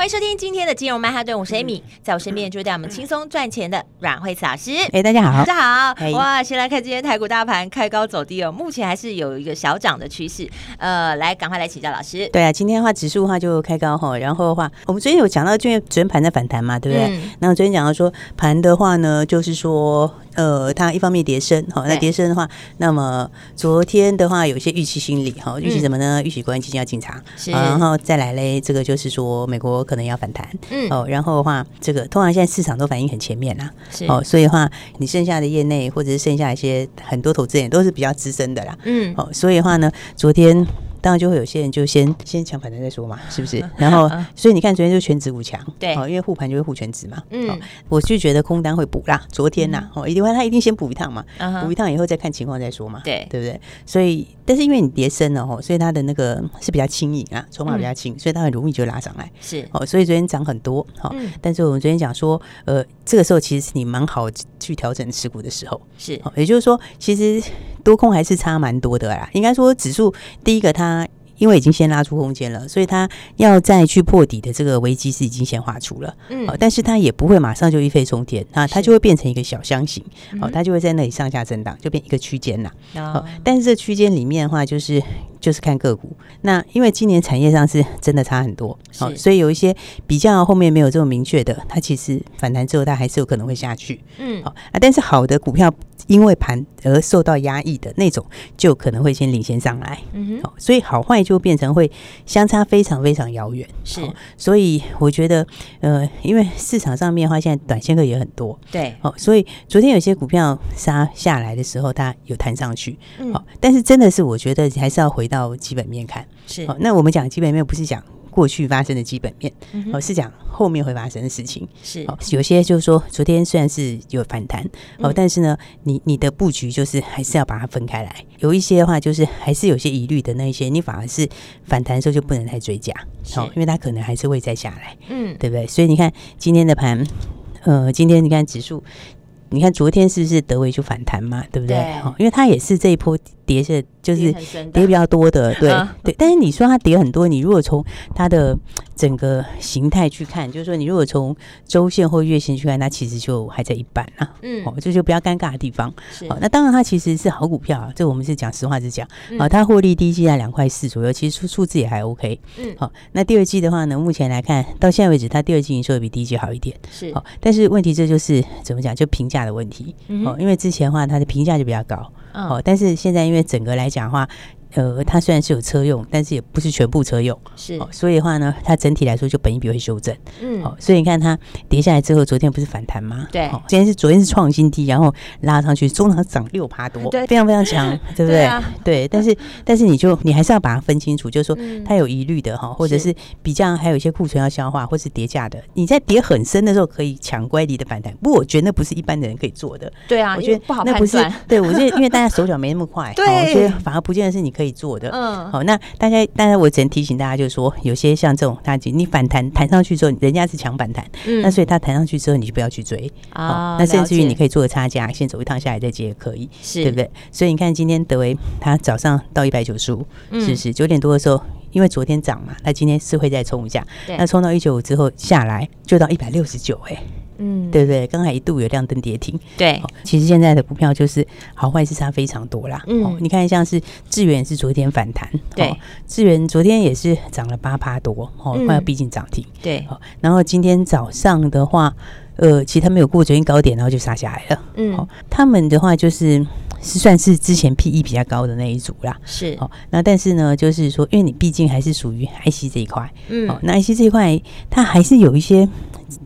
欢迎收听今天的金融曼哈顿，我是 Amy，在我身边就带我们轻松赚钱的阮慧慈老师。哎，大家好，大家好。哇，先来看今天台股大盘开高走低哦，目前还是有一个小涨的趋势。呃，来，赶快来请教老师。对啊，今天的话指数的话就开高哈，然后的话，我们昨天有讲到，就昨天盘在反弹嘛，对不对？嗯、然后昨天讲到说盘的话呢，就是说。呃，它一方面跌升，好，那跌升的话，那么昨天的话有一些预期心理，哈，预期什么呢？预期国安基金要进场，是，然后再来嘞，这个就是说美国可能要反弹，嗯，哦，然后的话，这个通常现在市场都反应很前面啦，是，哦，所以的话，你剩下的业内或者是剩下一些很多投资人都是比较资深的啦，嗯，哦，所以的话呢，昨天。当然就会有些人就先 先抢反弹再说嘛，是不是？然后 所以你看昨天就全值股强，对，哦，因为护盘就会护权值嘛，嗯，我就觉得空单会补啦，昨天呐，哦，一定会他一定先补一趟嘛，补一趟以后再看情况再说嘛，对，对不对？所以但是因为你跌深了哦，所以它的那个是比较轻盈啊，筹码比较轻，所以它很容易就拉上来，是。哦，所以昨天涨很多，好，但是我们昨天讲说，呃，这个时候其实是你蛮好去调整持股的时候，是，也就是说，其实多空还是差蛮多的啦，应该说指数第一个它。因为已经先拉出空间了，所以它要再去破底的这个危机是已经先画出了。嗯，但是它也不会马上就一飞冲天啊，它就会变成一个小箱型，哦，它就会在那里上下震荡，就变一个区间了。哦，但是这区间里面的话，就是。就是看个股，那因为今年产业上是真的差很多，好，所以有一些比较后面没有这么明确的，它其实反弹之后它还是有可能会下去，嗯，好啊，但是好的股票因为盘而受到压抑的那种，就可能会先领先上来，嗯哼，所以好坏就变成会相差非常非常遥远，是，所以我觉得，呃，因为市场上面的话，现在短线客也很多，对，哦，所以昨天有些股票杀下来的时候，它有弹上去，嗯，好，但是真的是我觉得还是要回。到基本面看。是，那我们讲基本面不是讲过去发生的基本面，哦，是讲后面会发生的事情。是，有些就是说，昨天虽然是有反弹，哦，但是呢，你你的布局就是还是要把它分开来。有一些的话，就是还是有些疑虑的那一些，你反而是反弹的时候就不能太追加，哦，因为它可能还是会再下来，嗯，对不对？所以你看今天的盘，呃，今天你看指数，你看昨天是不是德维就反弹嘛，对不对？好，因为它也是这一波。跌是就是跌比较多的，对对。但是你说它跌很多，你如果从它的整个形态去看，就是说你如果从周线或月线去看，它其实就还在一半啊。嗯，哦，这就比较尴尬的地方。是，那当然它其实是好股票啊，这我们是讲实话是讲啊。它获利第一季在两块四左右，其实数数字也还 OK。嗯，好，那第二季的话呢，目前来看到现在为止，它第二季营收也比第一季好一点。是，好，但是问题这就是怎么讲，就评价的问题。哦，因为之前的话它的评价就比较高。哦，但是现在因为整个来讲的话，呃，它虽然是有车用，但是也不是全部车用，是，哦、所以的话呢，它整体来说就本益比会修正，嗯，好、哦，所以你看它跌下来之后，昨天不是反弹吗？对，哦、今天是昨天是创新低，然后拉上去，中场涨六趴多，对，非常非常强，对不对？对，啊、对，但是 但是你就你还是要把它分清楚，就是说它有疑虑的哈，或者是比较还有一些库存要消化，或是跌价的，你在跌很深的时候可以抢乖离的反弹，不过我觉得那不是一般的人可以做的，对啊，我觉得不好判断，对我觉得因为大家手脚没那么快，对，我觉得反而不见得是你可以做的，嗯，好，那大家，大家我只能提醒大家，就是说，有些像这种，它你反弹弹上去之后，人家是强反弹，嗯，那所以它弹上去之后，你就不要去追。啊。那甚至于你可以做个差价，先走一趟下来再接也可以，是。对不对？所以你看今天德维，它早上到一百九十五，是不是九点多的时候，因为昨天涨嘛，那今天是会再冲一下，那冲到一九五之后下来就到一百六十九，哎。嗯，对不对？刚才一度有亮灯跌停。对，其实现在的股票就是好坏是差非常多啦。嗯，你看像是智源是昨天反弹，对，智源昨天也是涨了八趴多，哦，快要逼近涨停。对，然后今天早上的话，呃，其实他们有过昨天高点，然后就杀下来了。嗯，他们的话就是是算是之前 PE 比较高的那一组啦。是，哦，那但是呢，就是说，因为你毕竟还是属于 IC 这一块，嗯，哦，那 IC 这一块它还是有一些。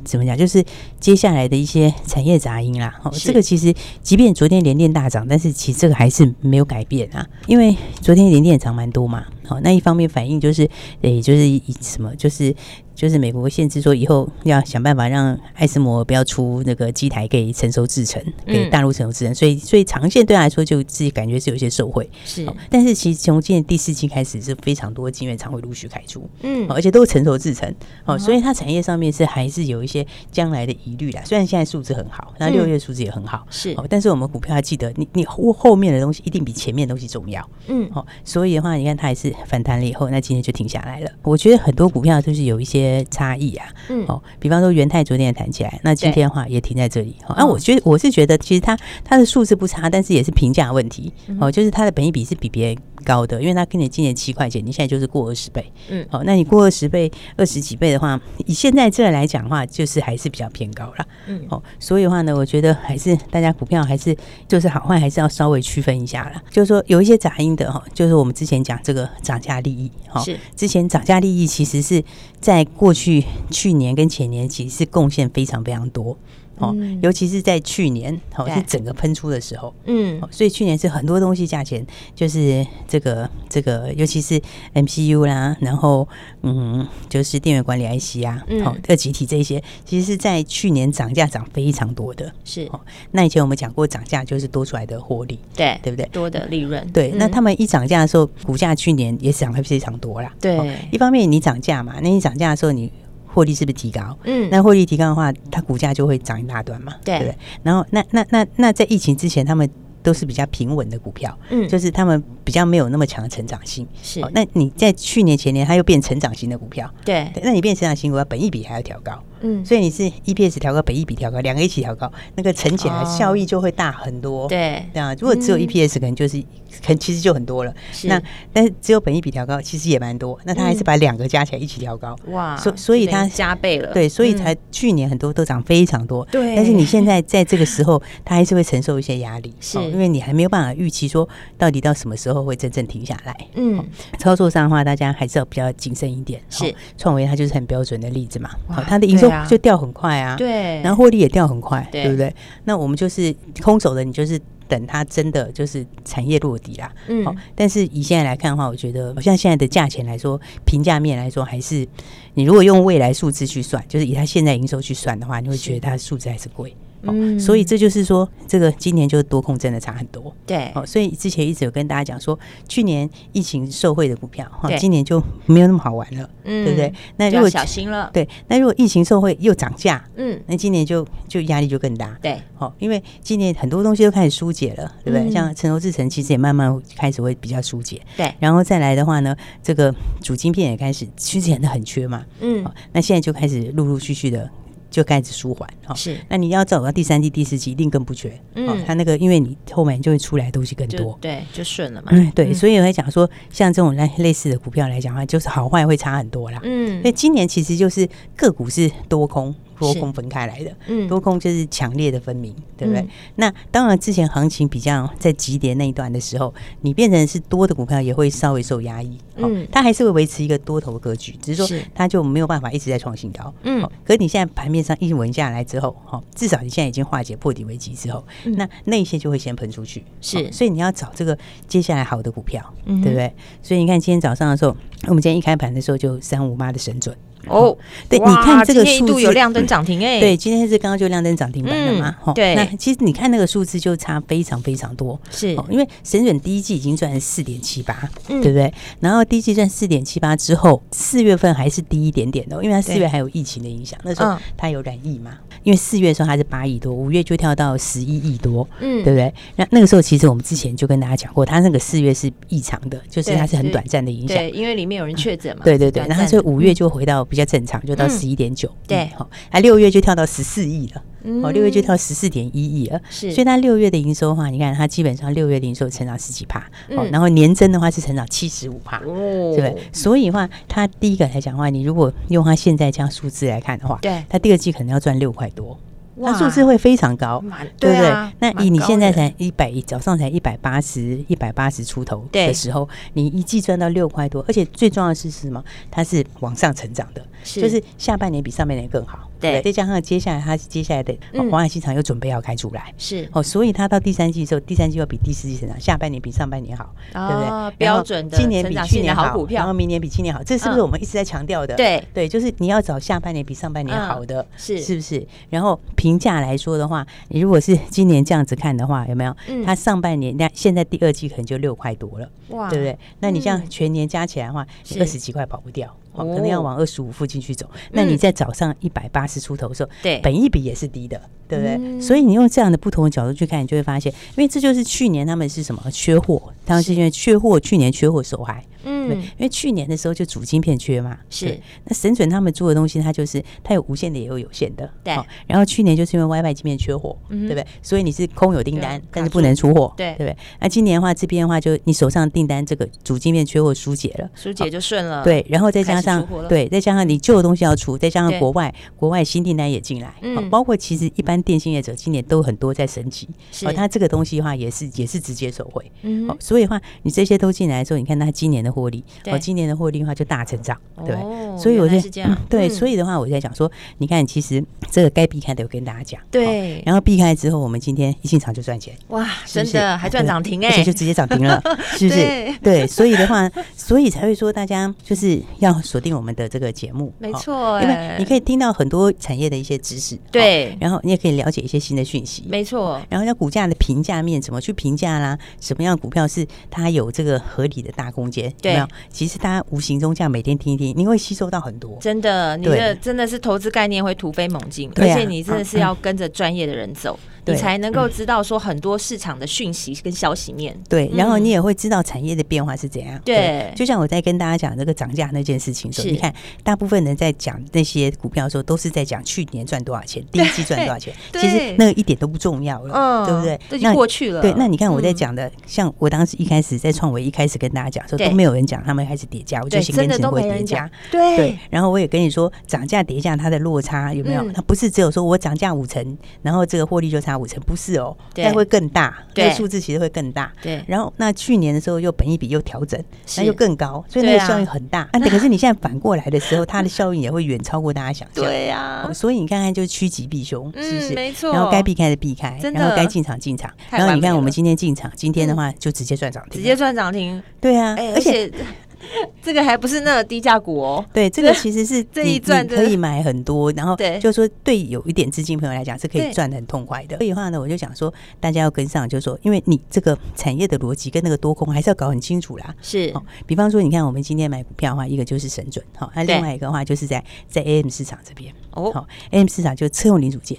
怎么讲？就是接下来的一些产业杂音啦。哦，这个其实即便昨天连电大涨，但是其实这个还是没有改变啊。因为昨天连电涨蛮多嘛。好，那一方面反映就是，诶，就是以什么，就是。就是美国限制说，以后要想办法让艾斯摩不要出那个机台给成熟制成，给大陆成熟制成，嗯、所以所以长线对他来说就自己感觉是有些受惠。是，但是其实从今年第四季开始是非常多晶圆厂会陆续开出，嗯，而且都是成熟制成，哦，所以它产业上面是还是有一些将来的疑虑啦。虽然现在数字很好，那六月数字也很好，是、嗯，但是我们股票要记得，你你后后面的东西一定比前面的东西重要，嗯，哦，所以的话，你看它还是反弹了以后，那今天就停下来了。我觉得很多股票就是有一些差异啊。嗯，哦，比方说元泰昨天也谈起来，那今天的话也停在这里。哦，那我觉得我是觉得，其实它它的数字不差，但是也是评价问题。哦，就是它的本益比是比别人高的，因为他跟你今年七块钱，你现在就是过二十倍。嗯，好，那你过二十倍、二十几倍的话，以现在这来讲的话，就是还是比较偏高了。嗯，哦，所以的话呢，我觉得还是大家股票还是就是好坏还是要稍微区分一下啦。就是说有一些杂音的哈，就是我们之前讲这个涨价利益。哈，是之前涨价利益其实是在过去。去年跟前年其实是贡献非常非常多。哦，尤其是在去年，哦，是整个喷出的时候，嗯，所以去年是很多东西价钱就是这个这个，尤其是 MCU 啦，然后嗯，就是电源管理 IC 啊，好，这集体这些，其实是在去年涨价涨非常多的，是哦。那以前我们讲过，涨价就是多出来的获利，对，对不对？多的利润，对。那他们一涨价的时候，股价去年也涨了非常多啦，对。一方面你涨价嘛，那你涨价的时候你。获利是不是提高？嗯，那获利提高的话，它股价就会涨一大段嘛，对，不对？然后，那那那那在疫情之前，他们都是比较平稳的股票，嗯，就是他们比较没有那么强的成长性。是，那你在去年前年，它又变成长型的股票，对，那你变成长型股票，本益比还要调高。嗯，所以你是 EPS 调高，本益比调高，两个一起调高，那个乘起来效益就会大很多。对，对啊，如果只有 EPS，可能就是，其实就很多了。是，那但是只有本益比调高，其实也蛮多。那他还是把两个加起来一起调高。哇，所所以它加倍了。对，所以才去年很多都涨非常多。对，但是你现在在这个时候，它还是会承受一些压力。是，因为你还没有办法预期说到底到什么时候会真正停下来。嗯，操作上的话，大家还是要比较谨慎一点。是，创维它就是很标准的例子嘛。好，它的营收。就掉很快啊，对，然后获利也掉很快，对不对？那我们就是空手的，你就是等它真的就是产业落地啦。嗯，好，但是以现在来看的话，我觉得像现在的价钱来说，评价面来说，还是你如果用未来数字去算，就是以它现在营收去算的话，你会觉得它的数字还是贵。嗯，所以这就是说，这个今年就是多空真的差很多。对，哦，所以之前一直有跟大家讲说，去年疫情受惠的股票，哈，今年就没有那么好玩了，嗯，对不对？那如果小心了，对，那如果疫情受惠又涨价，嗯，那今年就就压力就更大。对，好，因为今年很多东西都开始疏解了，对不对？像成熟制程其实也慢慢开始会比较疏解。对，然后再来的话呢，这个主晶片也开始之前的很缺嘛，嗯，那现在就开始陆陆续续的。就开始舒缓哈，是。那你要走到第三季、第四季，一定更不缺。嗯，它那个，因为你后面就会出来的东西更多，对，就顺了嘛。嗯，对。所以我在讲说，像这种类类似的股票来讲的话，就是好坏会差很多啦。嗯，那今年其实就是个股是多空。多空分开来的，嗯，多空就是强烈的分明，对不对？那当然，之前行情比较在急跌那一段的时候，你变成是多的股票，也会稍微受压抑，嗯，它还是会维持一个多头格局，只是说它就没有办法一直在创新高，嗯。可是你现在盘面上一稳下来之后，哈，至少你现在已经化解破底危机之后，那那些就会先喷出去，是。所以你要找这个接下来好的股票，嗯对不对？所以你看今天早上的时候，我们今天一开盘的时候就三五八的神准。哦，对，你看这个数字有亮灯涨停哎，对，今天是刚刚就亮灯涨停板了嘛，对，那其实你看那个数字就差非常非常多，是，因为神准第一季已经赚四点七八，对不对？然后第一季赚四点七八之后，四月份还是低一点点的，因为它四月还有疫情的影响，那时候它有染疫嘛，因为四月的时候它是八亿多，五月就跳到十一亿多，嗯，对不对？那那个时候其实我们之前就跟大家讲过，它那个四月是异常的，就是它是很短暂的影响，对，因为里面有人确诊嘛，对对对，然后所以五月就回到比较正常，就到十一点九，对，好，那六月就跳到十四亿了，哦，六月就跳十四点一亿了，是，所以它六月的营收的话，你看它基本上六月的营收成长十几趴，哦，然后年增的话是成长七十五趴，对不对？所以的话，它第一个来讲的话，你如果用它现在这样数字来看的话，对，它第二季可能要赚六块多。它数字会非常高，对不对？那以你现在才一百一，早上才一百八十一百八十出头的时候，你一季赚到六块多，而且最重要的是什么？它是往上成长的，就是下半年比上半年更好。对，再加上接下来它接下来的红海新厂又准备要开出来，是哦，所以它到第三季的时候，第三季要比第四季成长，下半年比上半年好，对不对？标准的，今年比去年好，股票，然后明年比去年好，这是不是我们一直在强调的？对对，就是你要找下半年比上半年好的，是是不是？然后评价来说的话，你如果是今年这样子看的话，有没有？它上半年那现在第二季可能就六块多了，哇，对不对？那你这样全年加起来的话，二十几块跑不掉。哦，可能要往二十五附近去走。那你在早上一百八十出头的时候，对，本益比也是低的，对不对？所以你用这样的不同的角度去看，你就会发现，因为这就是去年他们是什么缺货，他们是因为缺货，去年缺货受害。嗯，因为去年的时候就主晶片缺嘛，是。那神准他们做的东西，它就是它有无线的，也有有线的。对。然后去年就是因为 WiFi 晶片缺货，对不对？所以你是空有订单，但是不能出货，对，对不对？那今年的话，这边的话就你手上订单这个主晶片缺货疏解了，疏解就顺了。对，然后再加上对，再加上你旧的东西要出，再加上国外国外新订单也进来，嗯，包括其实一般电信业者今年都很多在升级，哦，它这个东西的话也是也是直接收回，嗯，所以的话你这些都进来之后，你看它今年的获利，我，今年的获利的话就大成长，对，所以我就对，所以的话我在讲说，你看其实这个该避开的我跟大家讲，对，然后避开之后，我们今天一进场就赚钱，哇，真的还赚涨停哎，而且就直接涨停了，是不是？对，所以的话，所以才会说大家就是要锁定我们的这个节目，没错，因为你可以听到很多产业的一些知识，对，然后你也可以了解一些新的讯息，没错，然后在股价的评价面怎么去评价啦，什么样的股票是它有这个合理的大空间，有没有？其实大家无形中这样每天听一听，你会吸收到很多。真的，你的真的是投资概念会突飞猛进，而且你真的是要跟着专业的人走。你才能够知道说很多市场的讯息跟消息面，对，然后你也会知道产业的变化是怎样。对，就像我在跟大家讲这个涨价那件事情的时候，你看大部分人在讲那些股票的时候，都是在讲去年赚多少钱，第一季赚多少钱，其实那个一点都不重要了，对不对？那过去了。对，那你看我在讲的，像我当时一开始在创维一开始跟大家讲说，都没有人讲他们开始叠加，我就先跟陈会叠加，对，然后我也跟你说涨价叠加它的落差有没有？它不是只有说我涨价五成，然后这个获利就差五成，不是哦。那会更大，这个数字其实会更大。对，然后那去年的时候又本一比又调整，那又更高，所以那个效应很大。那可是你现在反过来的时候，它的效应也会远超过大家想象。对呀，所以你看看，就是趋吉避凶，是不是？没错。然后该避开的避开，然后该进场进场。然后你看，我们今天进场，今天的话就直接赚涨停，直接赚涨停。对啊，而且。这个还不是那个低价股哦，对，这个其实是这一赚可以买很多，然后就是说对有一点资金朋友来讲是可以赚的很痛快的。所以的话呢，我就想说大家要跟上，就是说因为你这个产业的逻辑跟那个多空还是要搞很清楚啦。是，比方说你看我们今天买股票的话，一个就是神准，好，那另外一个的话就是在在 AM 市场这边。哦，好，AM 市场就车用零组件。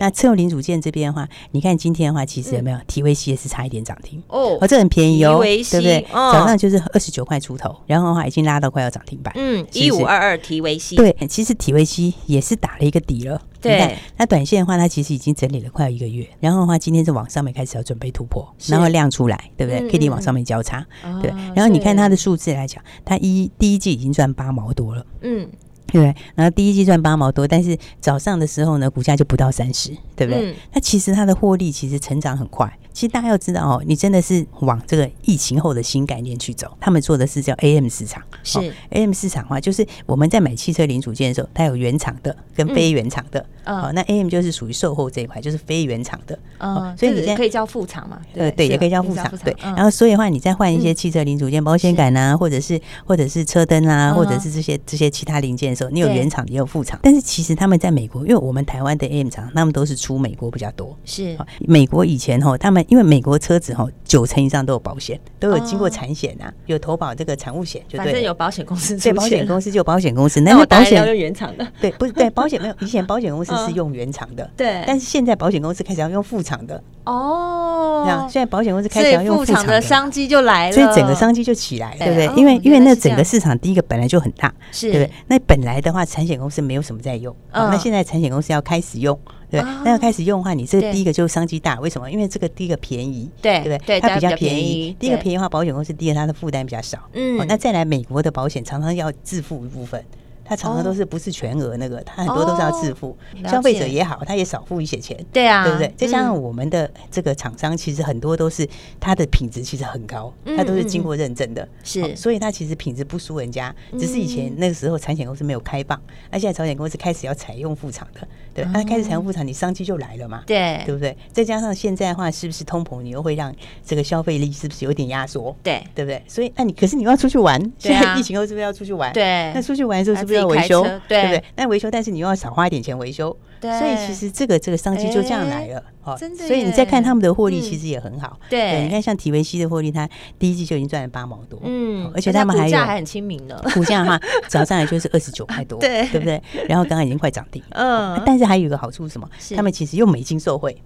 那车用零组件这边的话，你看今天的话，其实有没有提维西也是差一点涨停哦，哦，这很便宜哦，对不对？早上就是二十九块出头，然后的话已经拉到快要涨停板。嗯，一五二二提维西，对，其实提维西也是打了一个底了。对，那短线的话，它其实已经整理了快要一个月，然后的话今天是往上面开始要准备突破，然后亮出来，对不对？K D 往上面交叉，对。然后你看它的数字来讲，它一第一季已经赚八毛多了，嗯。对，然后第一季赚八毛多，但是早上的时候呢，股价就不到三十，对不对？嗯、那其实它的获利其实成长很快。其实大家要知道哦，你真的是往这个疫情后的新概念去走。他们做的是叫 AM 市场，是、哦、AM 市场的话，就是我们在买汽车零组件的时候，它有原厂的跟非原厂的。嗯、哦，那 AM 就是属于售后这一块，就是非原厂的。嗯、哦，所以你现在可以叫副厂嘛？对对，也可以叫副厂。对，然后所以的话，你再换一些汽车零组件，保险杆啊，或者是或者是车灯啊，或者是这些这些其他零件的时候，你有原厂也有副厂。但是其实他们在美国，因为我们台湾的 AM 厂，他们都是出美国比较多。是，美国以前哈，他们。因为美国车子哈，九成以上都有保险，都有经过产险啊，有投保这个产物险，就对。反正有保险公司，对，保险公司就有保险公司。那保险要用原厂的，对，不是对保险没有，以前保险公司是用原厂的，对。但是现在保险公司开始要用副厂的哦，这样现在保险公司开始要用副厂的商机就来了，所以整个商机就起来了，对不对？因为因为那整个市场第一个本来就很大，是，对不对？那本来的话，产险公司没有什么在用，那现在产险公司要开始用。对，那要开始用的话，你这个第一个就是商机大，为什么？因为这个第一个便宜，对对不对？它比较便宜。第一个便宜的话，保险公司第二它的负担比较少。嗯，那再来美国的保险常常要自付一部分，它常常都是不是全额那个，它很多都是要自付。消费者也好，他也少付一些钱，对啊，对不对？再加上我们的这个厂商，其实很多都是它的品质其实很高，它都是经过认证的，是，所以它其实品质不输人家。只是以前那个时候产险公司没有开放，那现在产险公司开始要采用副厂的，对，那开始采用副厂，你商机就来了嘛，对，对不对？再加上现在的话，是不是通膨，你又会让这个消费力是不是有点压缩？对，对不对？所以，那你可是你要出去玩，现在疫情后是不是要出去玩？对，那出去玩的时候是不是要维修？对不对？那维修，但是你又要少花一点钱维修，所以其实这个这个商机就这样来了。哦。所以你再看他们的获利，其实也很好。对，你看像体维西的获利，它第一季就已经赚了八毛多。嗯，而且他们还有还很亲民的，股价的话早上来就是二十九块多，对，对不对？然后刚刚已经快涨停。嗯，但是还有一个好处是什么？他们其实又没金受惠。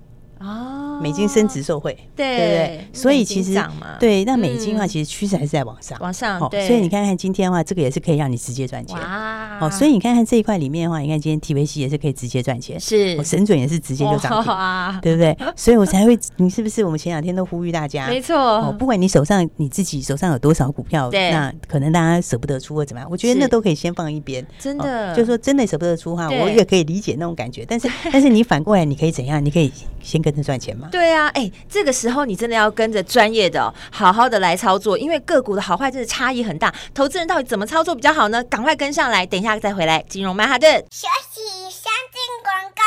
哦，美金升值受惠，对对对，所以其实对那美金的话，其实趋势还是在往上，往上。所以你看看今天的话，这个也是可以让你直接赚钱。哇，哦，所以你看看这一块里面的话，你看今天 TVC 也是可以直接赚钱，是，神准也是直接就涨停，对不对？所以我才会，你是不是我们前两天都呼吁大家？没错，哦不管你手上你自己手上有多少股票，那可能大家舍不得出或怎么样，我觉得那都可以先放一边。真的，就是说真的舍不得出哈，我也可以理解那种感觉。但是 但是你反过来，你可以怎样？你可以先跟。着赚钱吗？对啊，哎，这个时候你真的要跟着专业的、哦，好好的来操作，因为个股的好坏真的差异很大。投资人到底怎么操作比较好呢？赶快跟上来，等一下再回来。金融曼哈顿，休息，先进广告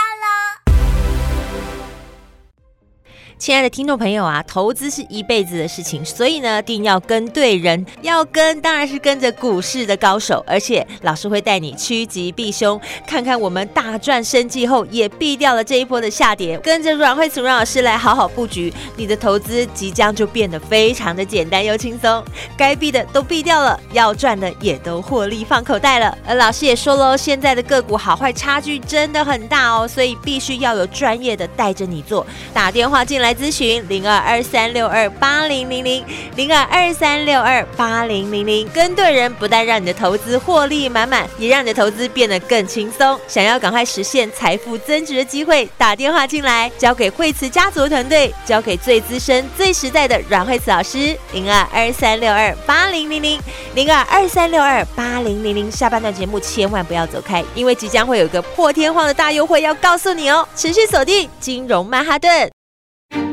亲爱的听众朋友啊，投资是一辈子的事情，所以呢，定要跟对人，要跟当然是跟着股市的高手，而且老师会带你趋吉避凶，看看我们大赚生计后也避掉了这一波的下跌，跟着阮慧慈阮老师来好好布局，你的投资即将就变得非常的简单又轻松，该避的都避掉了，要赚的也都获利放口袋了。而老师也说喽，现在的个股好坏差距真的很大哦，所以必须要有专业的带着你做，打电话进来。咨询零二二三六二八零零零零二二三六二八零零零，跟对人不但让你的投资获利满满，也让你的投资变得更轻松。想要赶快实现财富增值的机会，打电话进来，交给惠慈家族团队，交给最资深、最实在的阮惠慈老师。零二二三六二八零零零零二二三六二八零零零。下半段节目千万不要走开，因为即将会有个破天荒的大优惠要告诉你哦！持续锁定金融曼哈顿。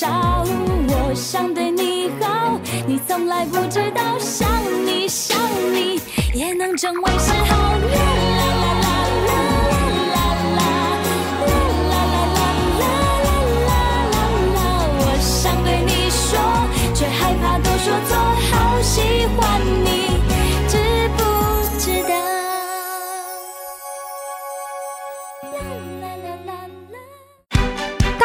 少。我想对你好，你从来不知道，想你想你也能成为嗜好。啦啦啦啦啦啦啦啦啦啦啦啦啦，我想对你说，却害怕都说错，好喜欢你。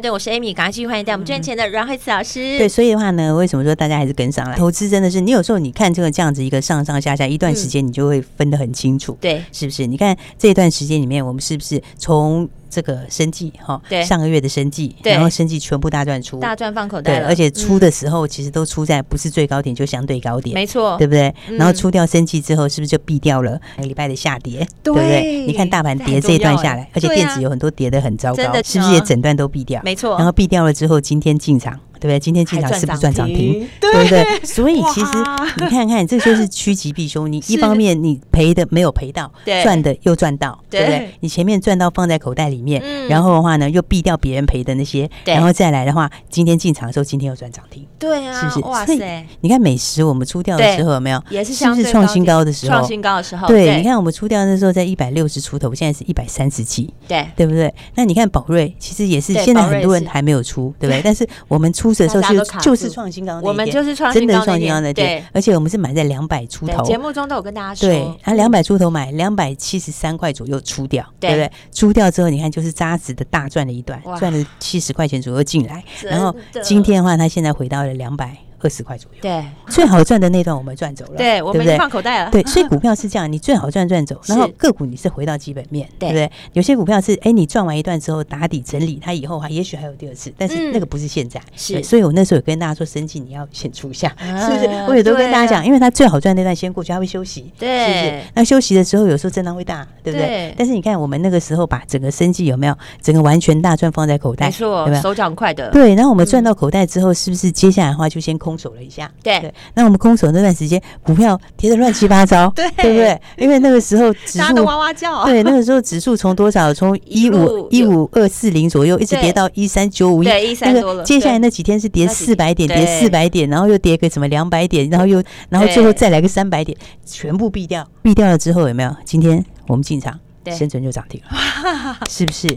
对，我是 Amy，赶快继续欢迎带我们赚钱的阮慧慈老师。对，所以的话呢，为什么说大家还是跟上来？投资真的是，你有时候你看这个这样子一个上上下下一段时间，你就会分得很清楚，对、嗯，是不是？你看这一段时间里面，我们是不是从这个生计哈，对，上个月的生计，然后生计全部大赚出，大赚放口袋，对，而且出的时候其实都出在不是最高点，就相对高点，没错，对不对？然后出掉生计之后，是不是就避掉了？每礼拜的下跌，对。不对？你看大盘跌这一段下来，而且电子有很多跌得很糟糕，是不是也整段都避掉？没错，然后避掉了之后，今天进场。对不对？今天进场是不是赚涨停？对不对？所以其实你看看，这就是趋吉避凶。你一方面你赔的没有赔到，赚的又赚到，对不对？你前面赚到放在口袋里面，然后的话呢，又避掉别人赔的那些，然后再来的话，今天进场的时候，今天又赚涨停，对啊，是不是？哇塞！你看美食我们出掉的时候有没有？也是是不是创新高的时候？创新高的时候，对，你看我们出掉那时候在一百六十出头，现在是一百三十几，对，对不对？那你看宝瑞，其实也是现在很多人还没有出，对不对？但是我们出的时候是就。就是创新高，我们就是创新高的对，而且我们是买在两百出头，节目中都有跟大家说，对，啊，两百出头买，两百七十三块左右出掉，对。不对？出掉之后，你看就是扎实的大赚了一段，赚了七十块钱左右进来，然后今天的话，它现在回到了两百。二十块左右，对，最好赚的那段我们赚走了，对，我们放口袋了。对，所以股票是这样，你最好赚赚走，然后个股你是回到基本面，对不对？有些股票是，哎，你赚完一段之后打底整理，它以后还也许还有第二次，但是那个不是现在。是，所以我那时候有跟大家说，生计你要先出一下，是不是？我也都跟大家讲，因为它最好赚那段先过去，它会休息，对，是不是？那休息的时候有时候震荡会大，对不对？但是你看我们那个时候把整个生计有没有整个完全大赚放在口袋，没错，对吧？手脚快的，对。然后我们赚到口袋之后，是不是接下来的话就先空手了一下？对。对，那我们空手那段时间，股票跌得乱七八糟，对，对不对？因为那个时候指数哇哇叫，对，那个时候指数从多少？从一五一五二四零左右，一直跌到一三九五一，对，一三多了。接下来那几天是跌四百点，跌四百点，然后又跌个什么两百点，然后又，然后最后再来个三百点，全部避掉，避掉了之后有没有？今天我们进场，深圳就涨停了，是不是？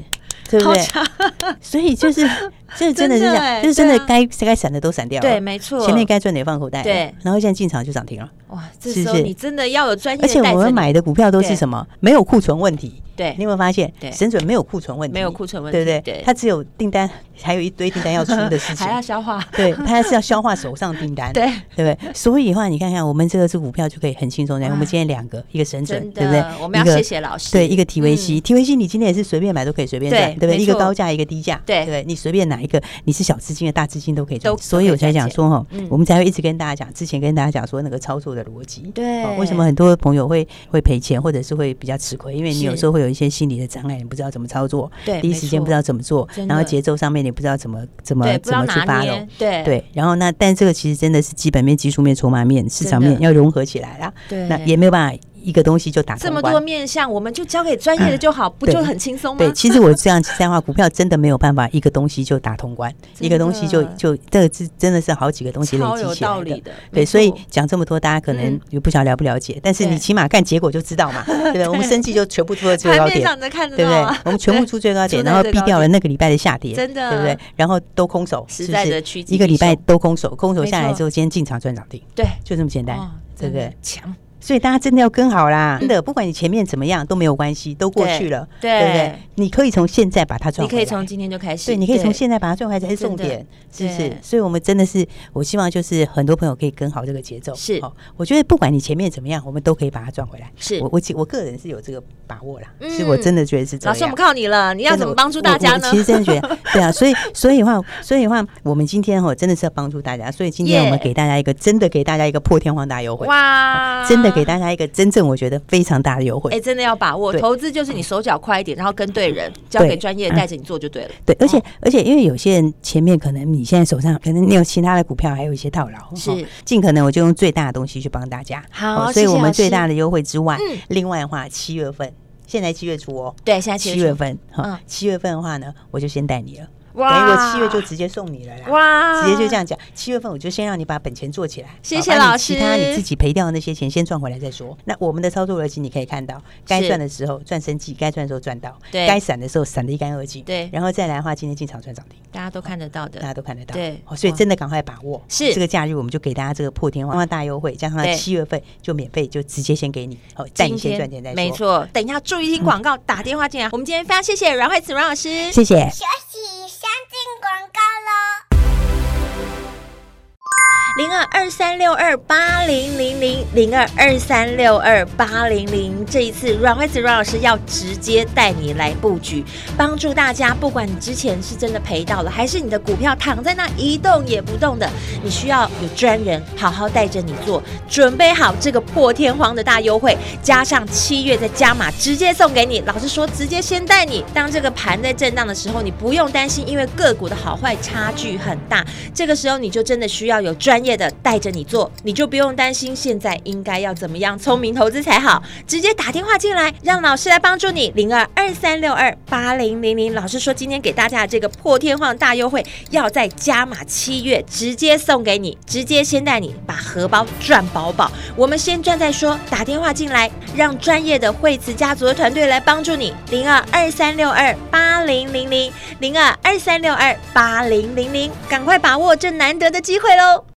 对不对？所以就是。这真的是这样，就是真的该该闪的都闪掉了。对，没错。前面该赚的也放口袋。对。然后现在进场就涨停了。哇，这时候你真的要有专业。而且我们买的股票都是什么？没有库存问题。对。你有没有发现？对。神准没有库存问题。没有库存问题。对不对？对。他只有订单，还有一堆订单要出的事情。还要消化。对，它是要消化手上订单。对。对不对？所以的话，你看看我们这个是股票就可以很轻松的。我们今天两个，一个神准，对不对？我们要谢谢老师。对，一个提维西，提维西你今天也是随便买都可以随便赚，对不对？一个高价，一个低价。对。对，你随便哪一个，你是小。资金的大资金都可以赚，所以我才讲说哈，我们才会一直跟大家讲，之前跟大家讲说那个操作的逻辑，对，为什么很多朋友会会赔钱，或者是会比较吃亏？因为你有时候会有一些心理的障碍，你不知道怎么操作，对，第一时间不知道怎么做，然后节奏上面你不知道怎么怎么怎么去发动，对。对，然后那但这个其实真的是基本面、技术面、筹码面、市场面要融合起来啦，对，那也没有办法。一个东西就打通关。这么多面向，我们就交给专业的就好，嗯、不就很轻松吗？对，其实我这样这样的话，股票真的没有办法一个东西就打通关，一个东西就就这个是真的是好几个东西累积起来的。道理的。对，所以讲这么多，大家可能也不晓得了不了解，嗯、但是你起码看结果就知道嘛，对不对？我们生气就全部出了最高点，对不对？我们全部出最高点，然后避掉了那个礼拜的下跌，真的，对不对？然后都空手，实在的趋一个礼拜都空手，空手下来之后，今天进场赚涨停，对，就这么简单，对不对？强。所以大家真的要跟好啦，真的，不管你前面怎么样都没有关系，都过去了，对不对？你可以从现在把它赚回来，你可以从今天就开始，对，你可以从现在把它赚回来才是重点，是不是？所以我们真的是，我希望就是很多朋友可以跟好这个节奏，是。我觉得不管你前面怎么样，我们都可以把它赚回来。是我我我个人是有这个把握啦，是我真的觉得是这样。老师，我们靠你了，你要怎么帮助大家呢？其实真的觉得，对啊，所以所以的话，所以的话，我们今天哈真的是要帮助大家，所以今天我们给大家一个真的给大家一个破天荒大优惠，哇，真的给大家一个真正。我觉得非常大的优惠，哎，真的要把握。投资就是你手脚快一点，然后跟对人，交给专业带着你做就对了。对，而且而且，因为有些人前面可能你现在手上可能你有其他的股票，还有一些套牢，是尽可能我就用最大的东西去帮大家。好，所以我们最大的优惠之外，另外的话，七月份现在七月初哦，对，现在七月份，哈，七月份的话呢，我就先带你了。等于我七月就直接送你了啦，哇！直接就这样讲，七月份我就先让你把本钱做起来，谢谢老师。其他你自己赔掉的那些钱先赚回来再说。那我们的操作逻辑你可以看到，该赚的时候赚生气，该赚的时候赚到，对，该闪的时候闪的一干二净，对。然后再来的话，今天进场赚涨停，大家都看得到的，大家都看得到，对。所以真的赶快把握，是这个假日我们就给大家这个破天荒大优惠，加上七月份就免费，就直接先给你，好，带你先赚钱再说。没错，等一下注意听广告，打电话进来。我们今天非常谢谢阮慧慈阮老师，谢谢。休息。进广告。零二二三六二八零零零零二二三六二八零零，这一次阮惠子阮老师要直接带你来布局，帮助大家。不管你之前是真的赔到了，还是你的股票躺在那一动也不动的，你需要有专人好好带着你做，准备好这个破天荒的大优惠，加上七月再加码，直接送给你。老师说，直接先带你，当这个盘在震荡的时候，你不用担心，因为个股的好坏差距很大，这个时候你就真的需要有专业。业的带着你做，你就不用担心现在应该要怎么样聪明投资才好，直接打电话进来，让老师来帮助你。零二二三六二八零零零，老师说今天给大家的这个破天荒大优惠，要再加码七月，直接送给你，直接先带你把荷包赚饱饱。我们先赚再说，打电话进来，让专业的惠慈家族的团队来帮助你。零二二三六二八零零零零二二三六二八零零零，赶快把握这难得的机会喽！